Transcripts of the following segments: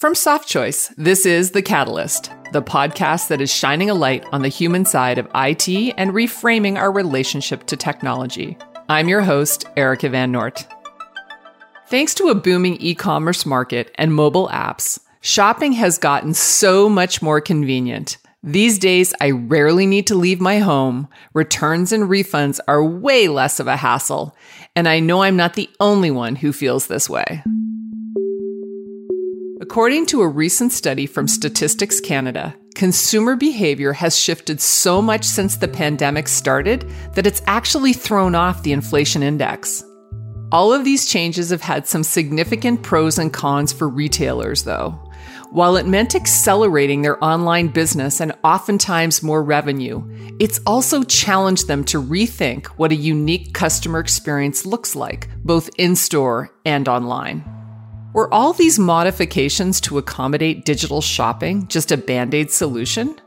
From Softchoice, this is The Catalyst, the podcast that is shining a light on the human side of IT and reframing our relationship to technology. I'm your host, Erika Van Noort. Thanks to a booming e commerce market and mobile apps, shopping has gotten so much more convenient. These days, I rarely need to leave my home. Returns and refunds are way less of a hassle. And I know I'm not the only one who feels this way. According to a recent study from Statistics Canada, consumer behavior has shifted so much since the pandemic started that it's actually thrown off the inflation index. All of these changes have had some significant pros and cons for retailers, though. While it meant accelerating their online business and oftentimes more revenue, it's also challenged them to rethink what a unique customer experience looks like, both in store and online. Were all these modifications to accommodate digital shopping just a band aid solution?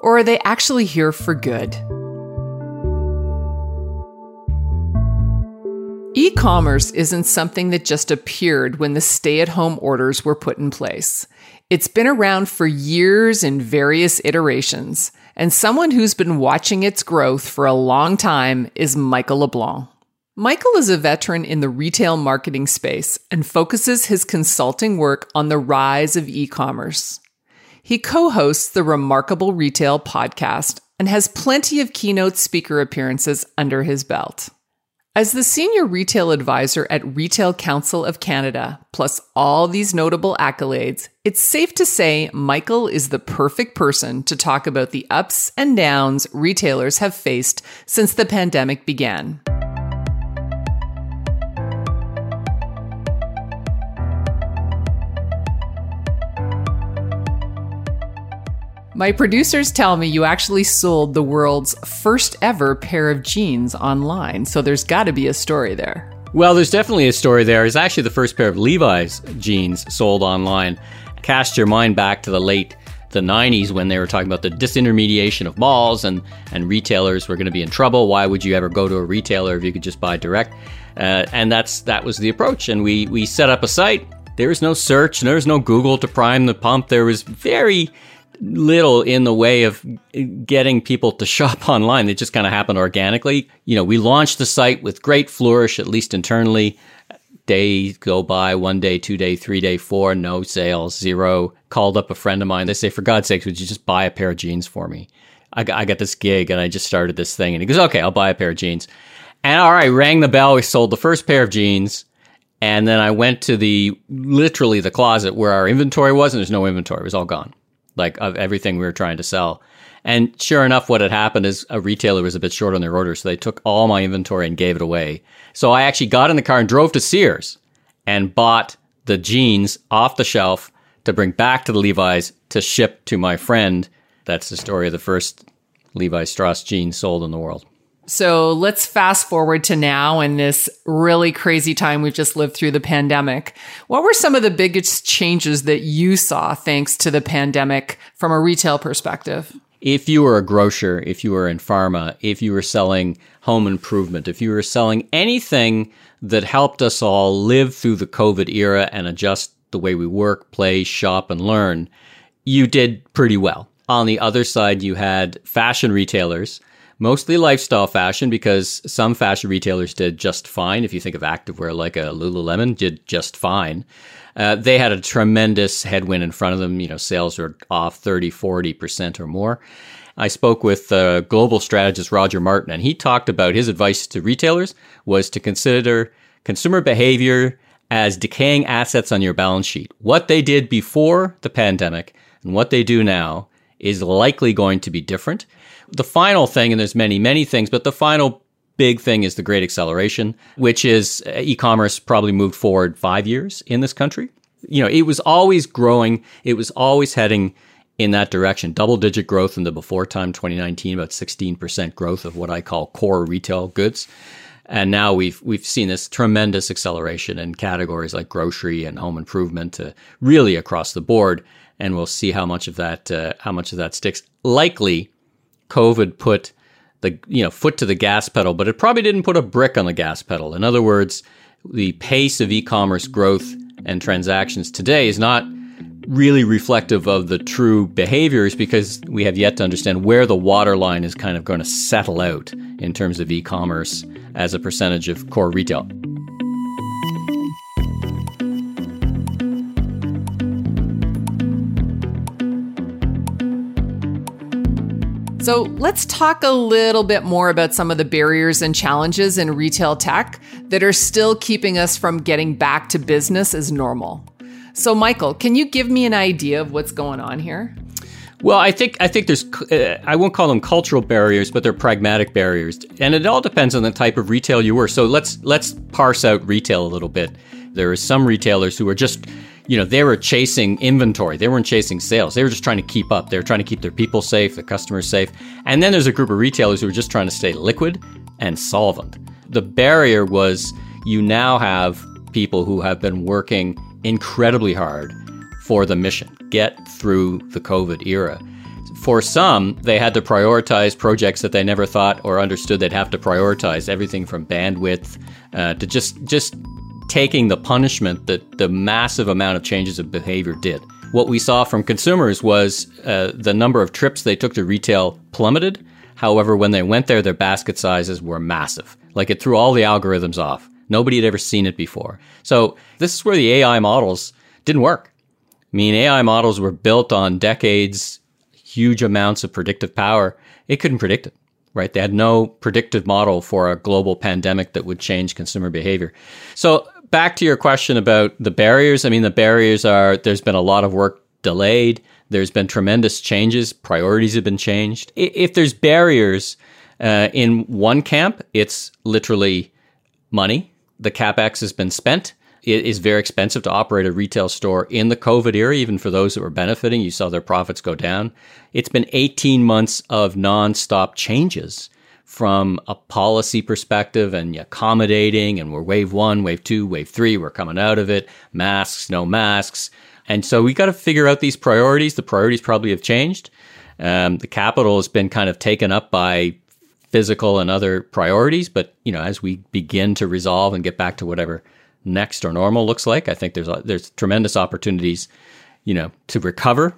Or are they actually here for good? E commerce isn't something that just appeared when the stay at home orders were put in place. It's been around for years in various iterations, and someone who's been watching its growth for a long time is Michael LeBlanc. Michael is a veteran in the retail marketing space and focuses his consulting work on the rise of e commerce. He co hosts the Remarkable Retail podcast and has plenty of keynote speaker appearances under his belt. As the senior retail advisor at Retail Council of Canada, plus all these notable accolades, it's safe to say Michael is the perfect person to talk about the ups and downs retailers have faced since the pandemic began. My producers tell me you actually sold the world's first ever pair of jeans online, so there's got to be a story there. Well, there's definitely a story there. It's actually the first pair of Levi's jeans sold online. Cast your mind back to the late the 90s when they were talking about the disintermediation of malls and, and retailers were going to be in trouble. Why would you ever go to a retailer if you could just buy direct? Uh, and that's that was the approach. And we we set up a site. There was no search. There was no Google to prime the pump. There was very little in the way of getting people to shop online. It just kind of happened organically. You know, we launched the site with great flourish, at least internally. Days go by, one day, two day, three day, four, no sales, zero. Called up a friend of mine. They say, for God's sakes, would you just buy a pair of jeans for me? I got, I got this gig and I just started this thing. And he goes, okay, I'll buy a pair of jeans. And all right, rang the bell. We sold the first pair of jeans. And then I went to the literally the closet where our inventory was, and there's no inventory. It was all gone like of everything we were trying to sell. And sure enough, what had happened is a retailer was a bit short on their order, so they took all my inventory and gave it away. So I actually got in the car and drove to Sears and bought the jeans off the shelf to bring back to the Levi's to ship to my friend. That's the story of the first Levi Strauss jeans sold in the world. So let's fast forward to now in this really crazy time we've just lived through the pandemic. What were some of the biggest changes that you saw thanks to the pandemic from a retail perspective? If you were a grocer, if you were in pharma, if you were selling home improvement, if you were selling anything that helped us all live through the COVID era and adjust the way we work, play, shop, and learn, you did pretty well. On the other side, you had fashion retailers mostly lifestyle fashion because some fashion retailers did just fine. If you think of activewear like a Lululemon, did just fine. Uh, they had a tremendous headwind in front of them. You know, sales were off 30, 40% or more. I spoke with uh, global strategist Roger Martin, and he talked about his advice to retailers was to consider consumer behavior as decaying assets on your balance sheet. What they did before the pandemic and what they do now is likely going to be different. The final thing, and there's many, many things, but the final big thing is the great acceleration, which is uh, e-commerce probably moved forward five years in this country. You know, it was always growing. It was always heading in that direction. Double digit growth in the before time 2019, about 16% growth of what I call core retail goods. And now we've we've seen this tremendous acceleration in categories like grocery and home improvement, uh, really across the board. And we'll see how much of that uh, how much of that sticks. Likely, COVID put the you know foot to the gas pedal, but it probably didn't put a brick on the gas pedal. In other words, the pace of e-commerce growth and transactions today is not really reflective of the true behaviors because we have yet to understand where the waterline is kind of going to settle out in terms of e-commerce as a percentage of core retail. So let's talk a little bit more about some of the barriers and challenges in retail tech that are still keeping us from getting back to business as normal. So, Michael, can you give me an idea of what's going on here? Well, I think I think there's uh, I won't call them cultural barriers, but they're pragmatic barriers, and it all depends on the type of retail you were. So let's let's parse out retail a little bit. There are some retailers who are just you know, they were chasing inventory. They weren't chasing sales. They were just trying to keep up. They were trying to keep their people safe, their customers safe. And then there's a group of retailers who were just trying to stay liquid and solvent. The barrier was you now have people who have been working incredibly hard for the mission, get through the COVID era. For some, they had to prioritize projects that they never thought or understood they'd have to prioritize, everything from bandwidth uh, to just just taking the punishment that the massive amount of changes of behavior did. What we saw from consumers was uh, the number of trips they took to retail plummeted. However, when they went there, their basket sizes were massive. Like it threw all the algorithms off. Nobody had ever seen it before. So this is where the AI models didn't work. I mean, AI models were built on decades, huge amounts of predictive power. It couldn't predict it right? They had no predictive model for a global pandemic that would change consumer behavior. So back to your question about the barriers. I mean, the barriers are there's been a lot of work delayed. There's been tremendous changes. Priorities have been changed. If there's barriers uh, in one camp, it's literally money. The capex has been spent. It is very expensive to operate a retail store in the COVID era, even for those that were benefiting. You saw their profits go down. It's been 18 months of nonstop changes from a policy perspective and accommodating, and we're wave one, wave two, wave three, we're coming out of it, masks, no masks. And so we got to figure out these priorities. The priorities probably have changed. Um, the capital has been kind of taken up by physical and other priorities, but you know, as we begin to resolve and get back to whatever next or normal looks like, I think there's there's tremendous opportunities, you know, to recover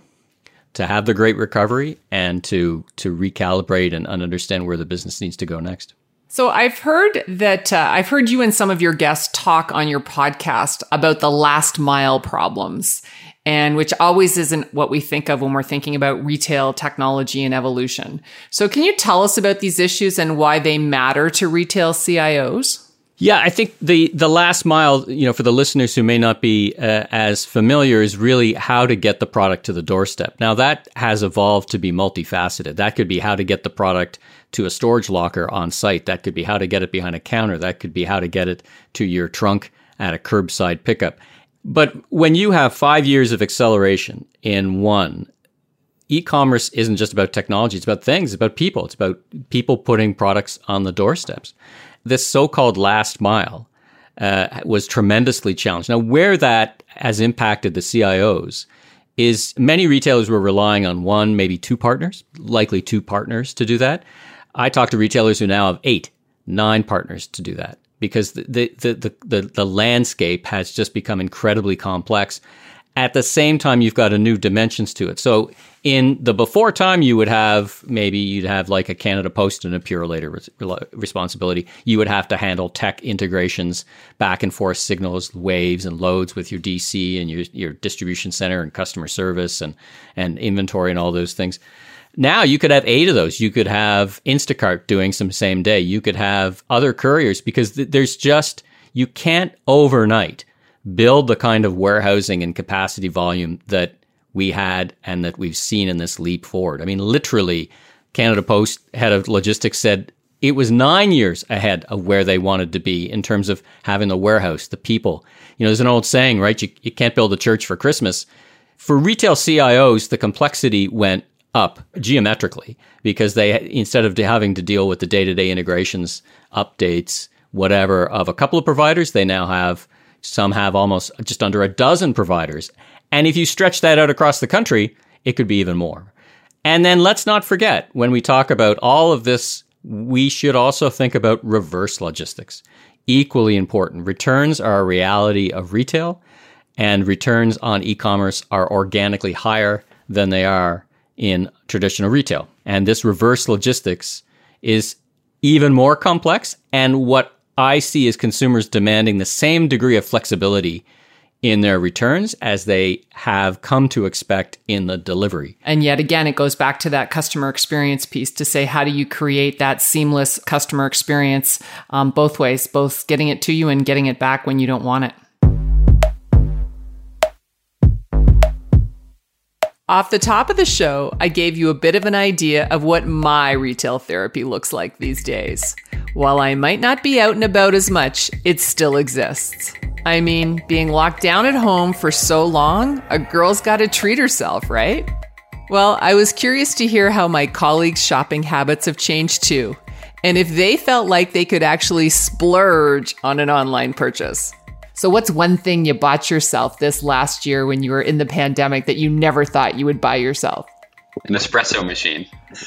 to have the great recovery and to to recalibrate and understand where the business needs to go next. So I've heard that uh, I've heard you and some of your guests talk on your podcast about the last mile problems and which always isn't what we think of when we're thinking about retail technology and evolution. So can you tell us about these issues and why they matter to retail CIOs? Yeah, I think the the last mile, you know, for the listeners who may not be uh, as familiar, is really how to get the product to the doorstep. Now that has evolved to be multifaceted. That could be how to get the product to a storage locker on site. That could be how to get it behind a counter. That could be how to get it to your trunk at a curbside pickup. But when you have five years of acceleration in one, e-commerce isn't just about technology. It's about things. It's about people. It's about people putting products on the doorsteps this so-called last mile uh, was tremendously challenged. Now, where that has impacted the CIOs is many retailers were relying on one, maybe two partners, likely two partners to do that. I talk to retailers who now have eight, nine partners to do that because the, the, the, the, the landscape has just become incredibly complex. At the same time, you've got a new dimensions to it. So in the before time, you would have maybe you'd have like a Canada Post and a Purolator res- responsibility. You would have to handle tech integrations, back and forth signals, waves and loads with your DC and your, your distribution center and customer service and, and inventory and all those things. Now you could have eight of those. You could have Instacart doing some same day. You could have other couriers because th- there's just, you can't overnight build the kind of warehousing and capacity volume that we had and that we've seen in this leap forward. I mean, literally, Canada Post head of logistics said it was nine years ahead of where they wanted to be in terms of having the warehouse, the people. You know, there's an old saying, right? You, you can't build a church for Christmas. For retail CIOs, the complexity went up geometrically because they, instead of having to deal with the day to day integrations, updates, whatever, of a couple of providers, they now have some have almost just under a dozen providers. And if you stretch that out across the country, it could be even more. And then let's not forget when we talk about all of this, we should also think about reverse logistics. Equally important. Returns are a reality of retail. and returns on e commerce are organically higher than they are in traditional retail. And this reverse logistics is even more complex. And what I see is consumers demanding the same degree of flexibility in their returns as they have come to expect in the delivery. And yet again, it goes back to that customer experience piece to say, how do you create that seamless customer experience um, both ways, both getting it to you and getting it back when you don't want it? Off the top of the show, I gave you a bit of an idea of what my retail therapy looks like these days. While I might not be out and about as much, it still exists. I mean, being locked down at home for so long, a girl's got to treat herself, right? Well, I was curious to hear how my colleagues' shopping habits have changed too, and if they felt like they could actually splurge on an online purchase. So, what's one thing you bought yourself this last year when you were in the pandemic that you never thought you would buy yourself? An espresso machine.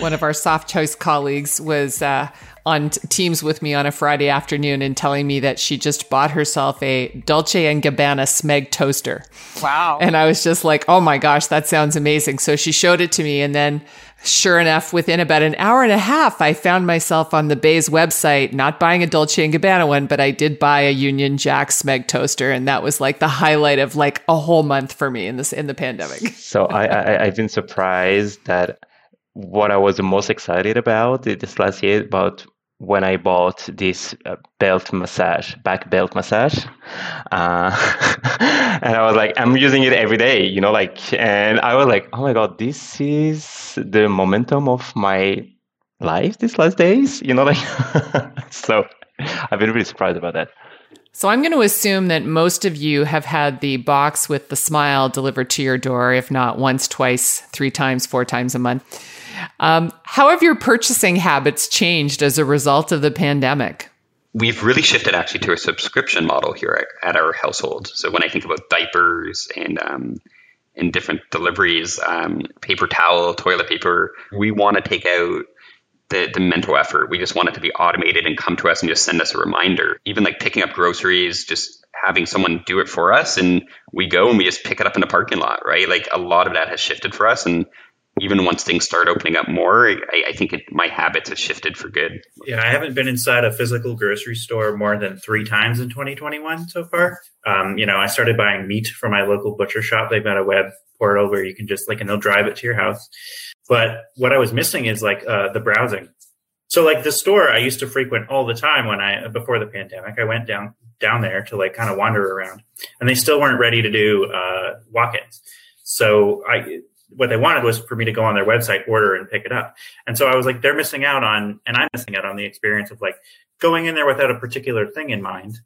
one of our Softchoice colleagues was uh, on Teams with me on a Friday afternoon and telling me that she just bought herself a Dolce and Gabbana Smeg toaster. Wow! And I was just like, "Oh my gosh, that sounds amazing!" So she showed it to me, and then sure enough, within about an hour and a half, I found myself on the Bay's website, not buying a Dolce and Gabbana one, but I did buy a Union Jack Smeg toaster, and that was like the highlight of like a whole month for me in this in the pandemic. So I, I I've been surprised that what I was most excited about this last year about when I bought this uh, belt massage, back belt massage, uh, and I was like, I'm using it every day, you know, like, and I was like, oh my god, this is the momentum of my life these last days, you know, like, so I've been really surprised about that. So I'm going to assume that most of you have had the box with the smile delivered to your door, if not once, twice, three times, four times a month. Um, how have your purchasing habits changed as a result of the pandemic? We've really shifted actually to a subscription model here at, at our household. So when I think about diapers and um, and different deliveries, um, paper towel, toilet paper, we want to take out the, the mental effort. We just want it to be automated and come to us and just send us a reminder. Even like picking up groceries, just having someone do it for us and we go and we just pick it up in the parking lot, right? Like a lot of that has shifted for us and even once things start opening up more, I, I think it, my habits have shifted for good. Yeah, I haven't been inside a physical grocery store more than three times in 2021 so far. Um, you know, I started buying meat from my local butcher shop. They've got a web portal where you can just like, and they'll drive it to your house. But what I was missing is like uh, the browsing. So like the store I used to frequent all the time when I before the pandemic, I went down down there to like kind of wander around, and they still weren't ready to do uh, walk-ins. So I what they wanted was for me to go on their website, order, and pick it up. And so I was like, they're missing out on, and I'm missing out on the experience of like going in there without a particular thing in mind,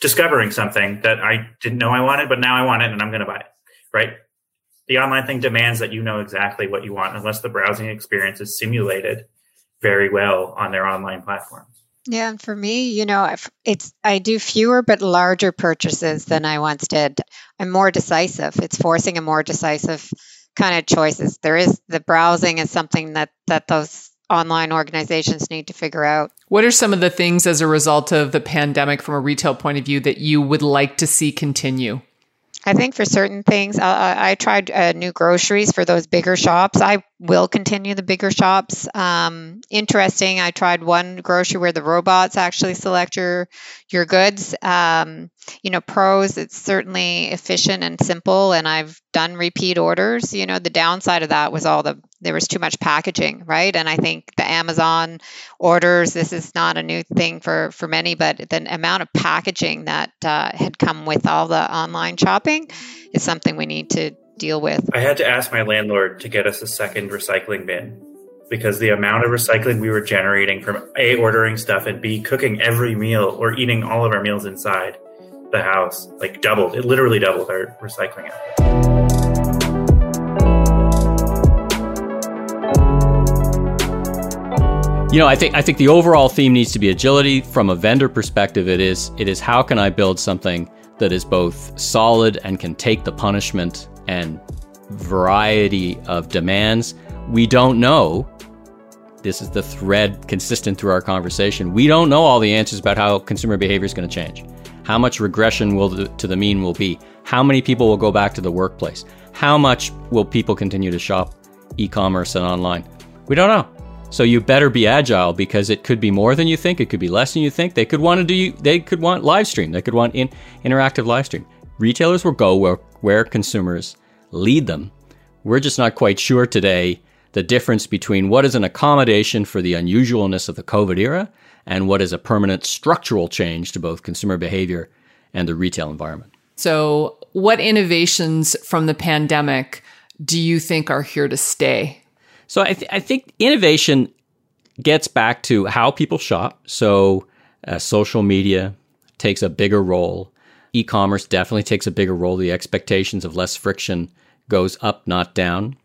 discovering something that I didn't know I wanted, but now I want it and I'm going to buy it. Right. The online thing demands that you know exactly what you want, unless the browsing experience is simulated very well on their online platform. Yeah, and for me, you know, it's I do fewer but larger purchases than I once did. I'm more decisive. It's forcing a more decisive kind of choices. There is the browsing is something that that those online organizations need to figure out. What are some of the things as a result of the pandemic from a retail point of view that you would like to see continue? I think for certain things, uh, I tried uh, new groceries for those bigger shops. I will continue the bigger shops. Um, interesting. I tried one grocery where the robots actually select your your goods. Um, you know, pros. It's certainly efficient and simple, and I've done repeat orders. You know, the downside of that was all the there was too much packaging, right? And I think the Amazon orders. This is not a new thing for for many, but the amount of packaging that uh, had come with all the online shopping is something we need to deal with. I had to ask my landlord to get us a second recycling bin because the amount of recycling we were generating from A, ordering stuff, and B, cooking every meal or eating all of our meals inside the house, like doubled. It literally doubled our recycling You know, I think I think the overall theme needs to be agility. From a vendor perspective, it is it is how can I build something that is both solid and can take the punishment and variety of demands. We don't know. This is the thread consistent through our conversation. We don't know all the answers about how consumer behavior is going to change How much regression will the, to the mean will be? How many people will go back to the workplace? How much will people continue to shop e-commerce and online? We don't know. So you better be agile because it could be more than you think. It could be less than you think. They could want to do. They could want live stream. They could want in, interactive live stream. Retailers will go where where consumers lead them. We're just not quite sure today the difference between what is an accommodation for the unusualness of the COVID era and what is a permanent structural change to both consumer behavior and the retail environment. So, what innovations from the pandemic do you think are here to stay? So, I, th- I think innovation gets back to how people shop. So, uh, social media takes a bigger role. E commerce definitely takes a bigger role. The expectations of less friction goes up, not down.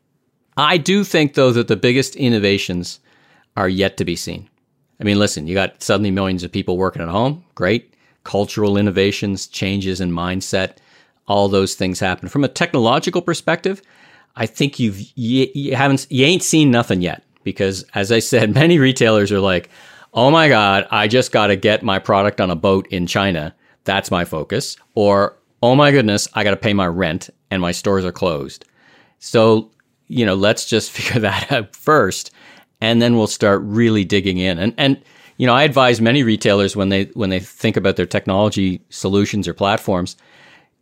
I do think, though, that the biggest innovations are yet to be seen. I mean, listen, you got suddenly millions of people working at home. Great. Cultural innovations, changes in mindset, all those things happen. From a technological perspective, I think you've you, you haven't you ain't seen nothing yet because, as I said, many retailers are like, "Oh my god, I just got to get my product on a boat in China. That's my focus." Or, "Oh my goodness, I got to pay my rent and my stores are closed." So you know, let's just figure that out first, and then we'll start really digging in. And and you know, I advise many retailers when they when they think about their technology solutions or platforms,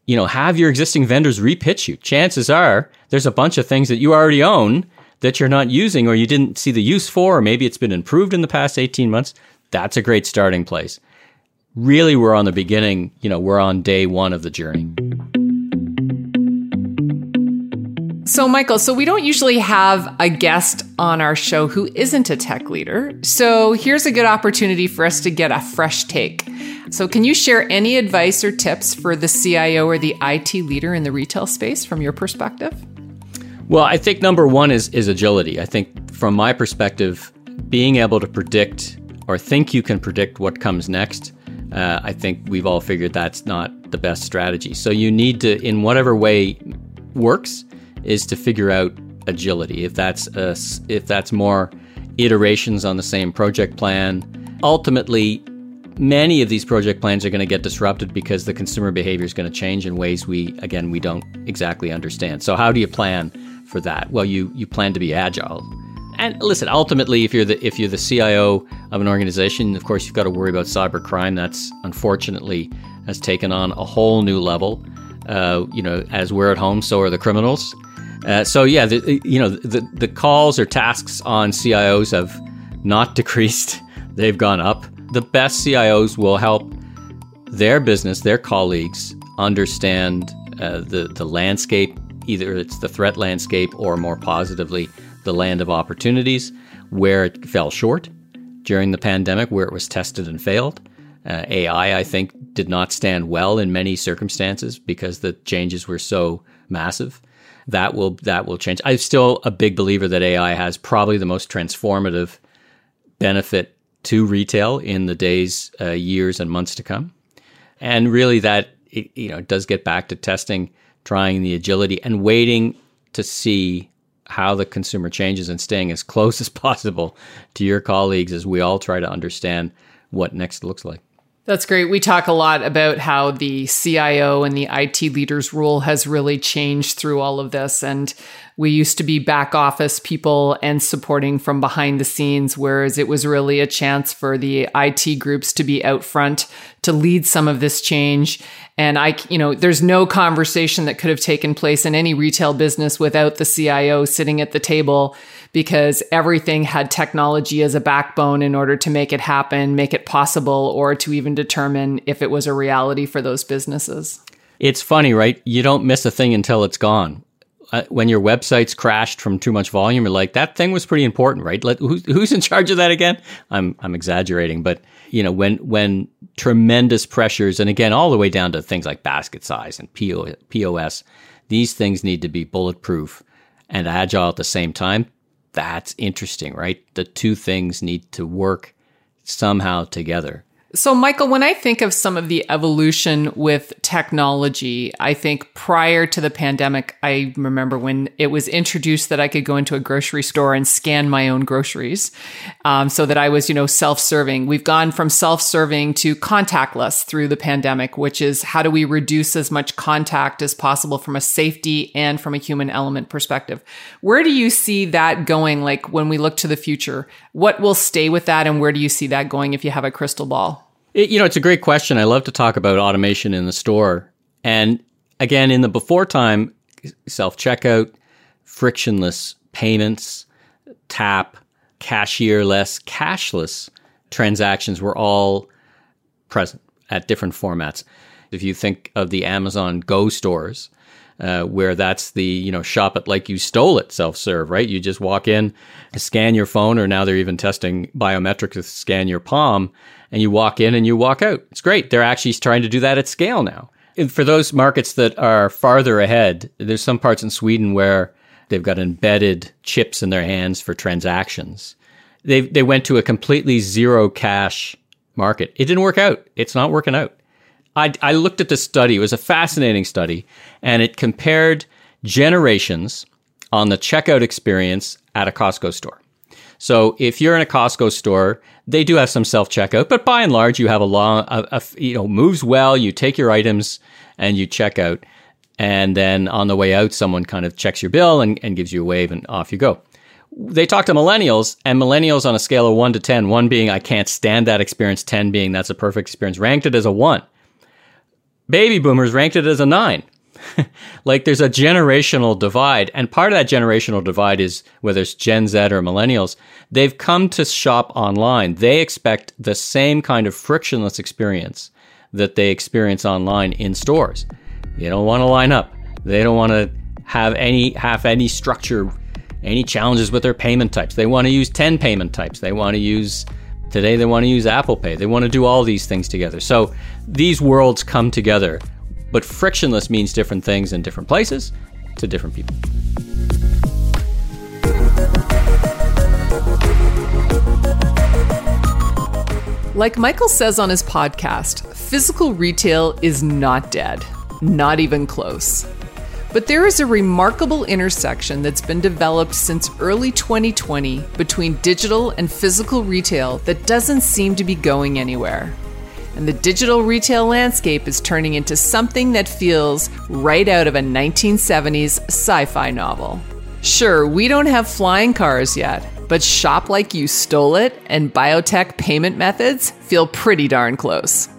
you know, have your existing vendors repitch you. Chances are there's a bunch of things that you already own that you're not using or you didn't see the use for, or maybe it's been improved in the past 18 months. That's a great starting place. Really, we're on the beginning, you know, we're on day one of the journey. So, Michael, so we don't usually have a guest on our show who isn't a tech leader. So, here's a good opportunity for us to get a fresh take. So, can you share any advice or tips for the CIO or the IT leader in the retail space from your perspective? Well, I think number one is is agility. I think from my perspective, being able to predict or think you can predict what comes next, uh, I think we've all figured that's not the best strategy. So you need to, in whatever way works, is to figure out agility. If that's a, if that's more iterations on the same project plan, ultimately many of these project plans are going to get disrupted because the consumer behavior is going to change in ways we again we don't exactly understand. So how do you plan for that? Well, you you plan to be agile. And listen, ultimately if you're the if you're the CIO of an organization, of course you've got to worry about cyber crime. That's unfortunately has taken on a whole new level. Uh, you know, as we're at home, so are the criminals. Uh, so yeah, the, you know the the calls or tasks on CIOs have not decreased; they've gone up. The best CIOs will help their business, their colleagues, understand uh, the the landscape. Either it's the threat landscape, or more positively, the land of opportunities, where it fell short during the pandemic, where it was tested and failed. Uh, AI, I think, did not stand well in many circumstances because the changes were so massive that will that will change. I'm still a big believer that AI has probably the most transformative benefit to retail in the days, uh, years, and months to come. And really, that it, you know does get back to testing, trying the agility, and waiting to see how the consumer changes and staying as close as possible to your colleagues as we all try to understand what next looks like. That's great. We talk a lot about how the CIO and the IT leader's role has really changed through all of this. And we used to be back office people and supporting from behind the scenes, whereas it was really a chance for the IT groups to be out front to lead some of this change. And I, you know, there's no conversation that could have taken place in any retail business without the CIO sitting at the table because everything had technology as a backbone in order to make it happen, make it possible, or to even determine if it was a reality for those businesses. It's funny, right? You don't miss a thing until it's gone. Uh, when your website's crashed from too much volume, you're like, that thing was pretty important, right? Let, who's, who's in charge of that again? I'm, I'm exaggerating, but you know, when, when tremendous pressures, and again, all the way down to things like basket size and POS, these things need to be bulletproof and agile at the same time that's interesting, right? The two things need to work somehow together. So, Michael, when I think of some of the evolution with technology, I think prior to the pandemic, I remember when it was introduced that I could go into a grocery store and scan my own groceries um, so that I was, you know, self serving. We've gone from self serving to contactless through the pandemic, which is how do we reduce as much contact as possible from a safety and from a human element perspective. Where do you see that going? Like when we look to the future, what will stay with that and where do you see that going if you have a crystal ball? It, you know, it's a great question. I love to talk about automation in the store. And again, in the before time, self checkout, frictionless payments, tap, cashierless, cashless transactions were all present at different formats. If you think of the Amazon Go stores, uh, where that's the you know shop it like you stole it self serve, right? You just walk in, scan your phone, or now they're even testing biometrics to scan your palm, and you walk in and you walk out. It's great. They're actually trying to do that at scale now. And for those markets that are farther ahead, there's some parts in Sweden where they've got embedded chips in their hands for transactions. They they went to a completely zero cash market. It didn't work out. It's not working out. I, I looked at this study. It was a fascinating study, and it compared generations on the checkout experience at a Costco store. So if you're in a Costco store, they do have some self checkout, but by and large, you have a long, a, a, you know, moves well. You take your items and you check out, and then on the way out, someone kind of checks your bill and, and gives you a wave, and off you go. They talk to millennials, and millennials on a scale of one to ten, one being I can't stand that experience, ten being that's a perfect experience, ranked it as a one. Baby boomers ranked it as a nine. like there's a generational divide. And part of that generational divide is whether it's Gen Z or millennials, they've come to shop online. They expect the same kind of frictionless experience that they experience online in stores. They don't want to line up. They don't want to have any have any structure, any challenges with their payment types. They want to use 10 payment types. They want to use Today they want to use Apple Pay. They want to do all these things together. So these worlds come together, but frictionless means different things in different places to different people. Like Michael says on his podcast, physical retail is not dead, not even close. But there is a remarkable intersection that's been developed since early 2020 between digital and physical retail that doesn't seem to be going anywhere. And the digital retail landscape is turning into something that feels right out of a 1970s sci fi novel. Sure, we don't have flying cars yet, but Shop Like You Stole It and biotech payment methods feel pretty darn close.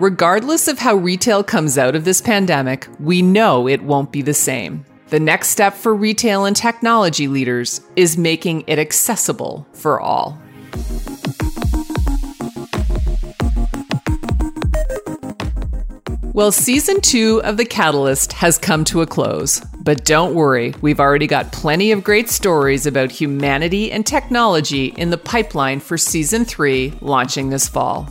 Regardless of how retail comes out of this pandemic, we know it won't be the same. The next step for retail and technology leaders is making it accessible for all. Well, season two of The Catalyst has come to a close. But don't worry, we've already got plenty of great stories about humanity and technology in the pipeline for season three launching this fall.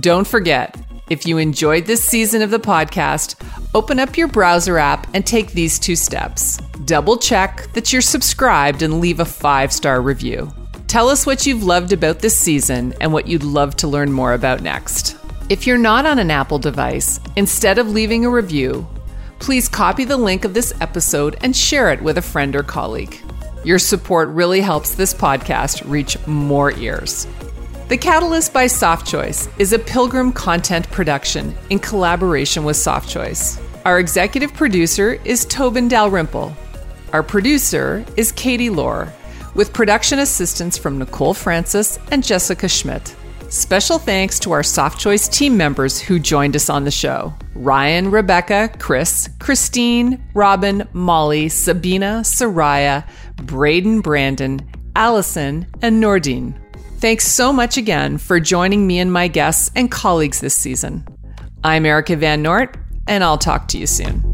Don't forget, if you enjoyed this season of the podcast, open up your browser app and take these two steps. Double check that you're subscribed and leave a five star review. Tell us what you've loved about this season and what you'd love to learn more about next. If you're not on an Apple device, instead of leaving a review, please copy the link of this episode and share it with a friend or colleague. Your support really helps this podcast reach more ears. The Catalyst by Softchoice is a Pilgrim content production in collaboration with Softchoice. Our executive producer is Tobin Dalrymple. Our producer is Katie Lohr, with production assistance from Nicole Francis and Jessica Schmidt. Special thanks to our Softchoice team members who joined us on the show Ryan, Rebecca, Chris, Christine, Robin, Molly, Sabina, Soraya, Braeden, Brandon, Alison, and Noureddine. Thanks so much again for joining me and my guests and colleagues this season. I'm Erika Van Noort, and I'll talk to you soon.